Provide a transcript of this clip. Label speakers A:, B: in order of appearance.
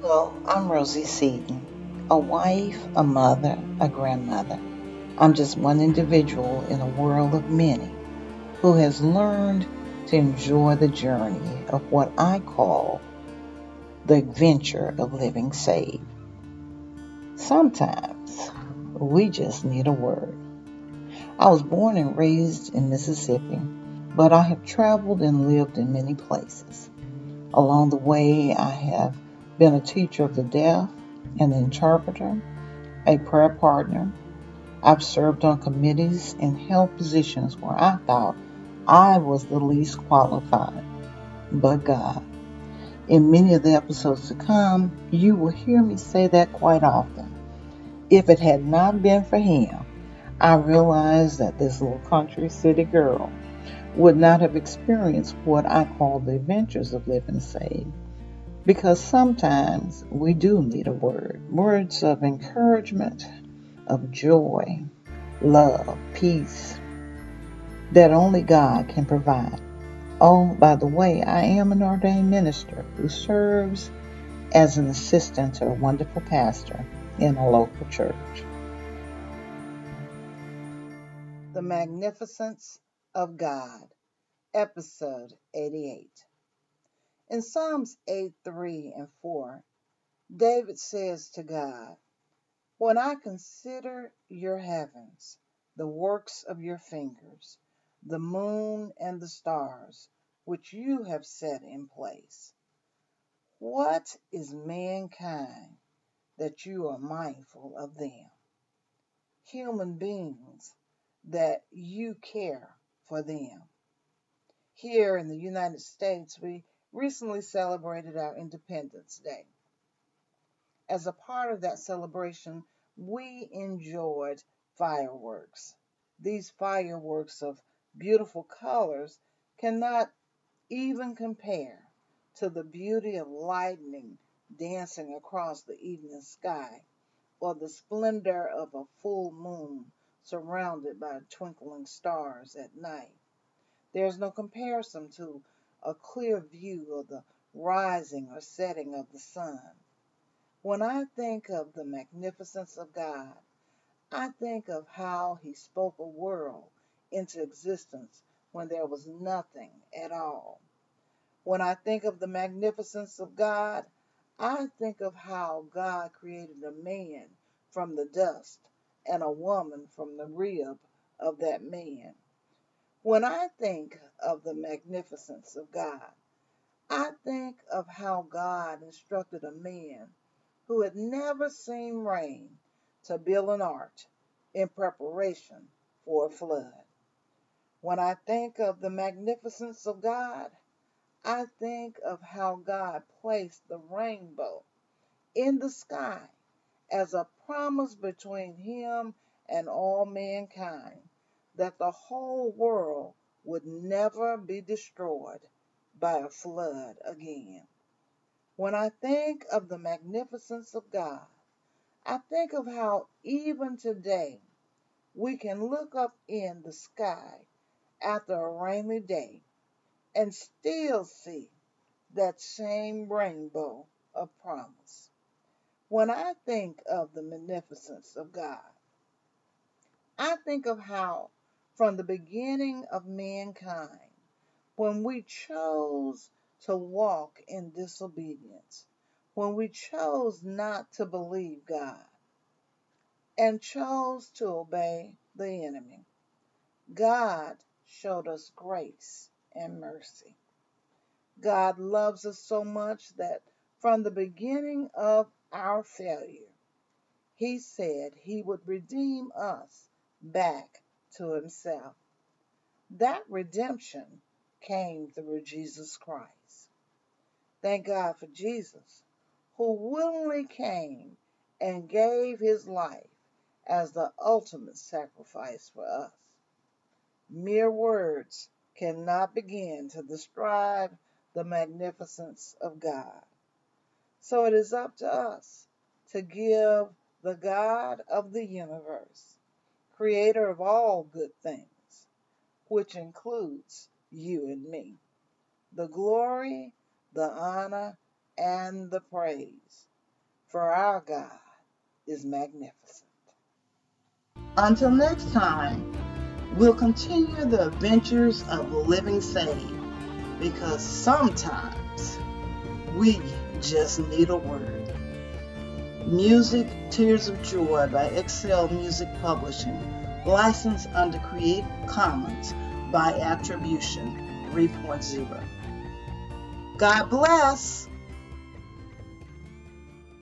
A: Hello, I'm Rosie Seaton, a wife, a mother, a grandmother. I'm just one individual in a world of many who has learned to enjoy the journey of what I call the adventure of living saved. Sometimes we just need a word. I was born and raised in Mississippi, but I have traveled and lived in many places. Along the way, I have been a teacher of the deaf, an interpreter, a prayer partner. I've served on committees and held positions where I thought I was the least qualified, but God. In many of the episodes to come, you will hear me say that quite often. If it had not been for Him, I realized that this little country city girl would not have experienced what I call the adventures of living saved. Because sometimes we do need a word words of encouragement, of joy, love, peace that only God can provide. Oh, by the way, I am an ordained minister who serves as an assistant to a wonderful pastor in a local church. The Magnificence of God, Episode 88. In Psalms 8 3 and 4, David says to God, When I consider your heavens, the works of your fingers, the moon and the stars, which you have set in place, what is mankind that you are mindful of them? Human beings that you care for them. Here in the United States, we recently celebrated our Independence Day. As a part of that celebration, we enjoyed fireworks. These fireworks of beautiful colors cannot even compare to the beauty of lightning dancing across the evening sky or the splendor of a full moon surrounded by twinkling stars at night. There's no comparison to a clear view of the rising or setting of the sun. When I think of the magnificence of God, I think of how He spoke a world into existence when there was nothing at all. When I think of the magnificence of God, I think of how God created a man from the dust and a woman from the rib of that man. When I think of the magnificence of God, I think of how God instructed a man who had never seen rain to build an ark in preparation for a flood. When I think of the magnificence of God, I think of how God placed the rainbow in the sky as a promise between Him and all mankind that the whole world would never be destroyed by a flood again. When I think of the magnificence of God, I think of how even today we can look up in the sky after a rainy day and still see that same rainbow of promise. When I think of the magnificence of God, I think of how from the beginning of mankind, when we chose to walk in disobedience, when we chose not to believe God, and chose to obey the enemy, God showed us grace and mercy. God loves us so much that from the beginning of our failure, He said He would redeem us back to himself. That redemption came through Jesus Christ. Thank God for Jesus, who willingly came and gave his life as the ultimate sacrifice for us. Mere words cannot begin to describe the magnificence of God. So it is up to us to give the God of the universe creator of all good things, which includes you and me. The glory, the honor, and the praise. for our God is magnificent. Until next time, we'll continue the adventures of living saved because sometimes we just need a word. Music Tears of Joy by Excel Music Publishing, licensed under Creative Commons by Attribution 3.0. God bless.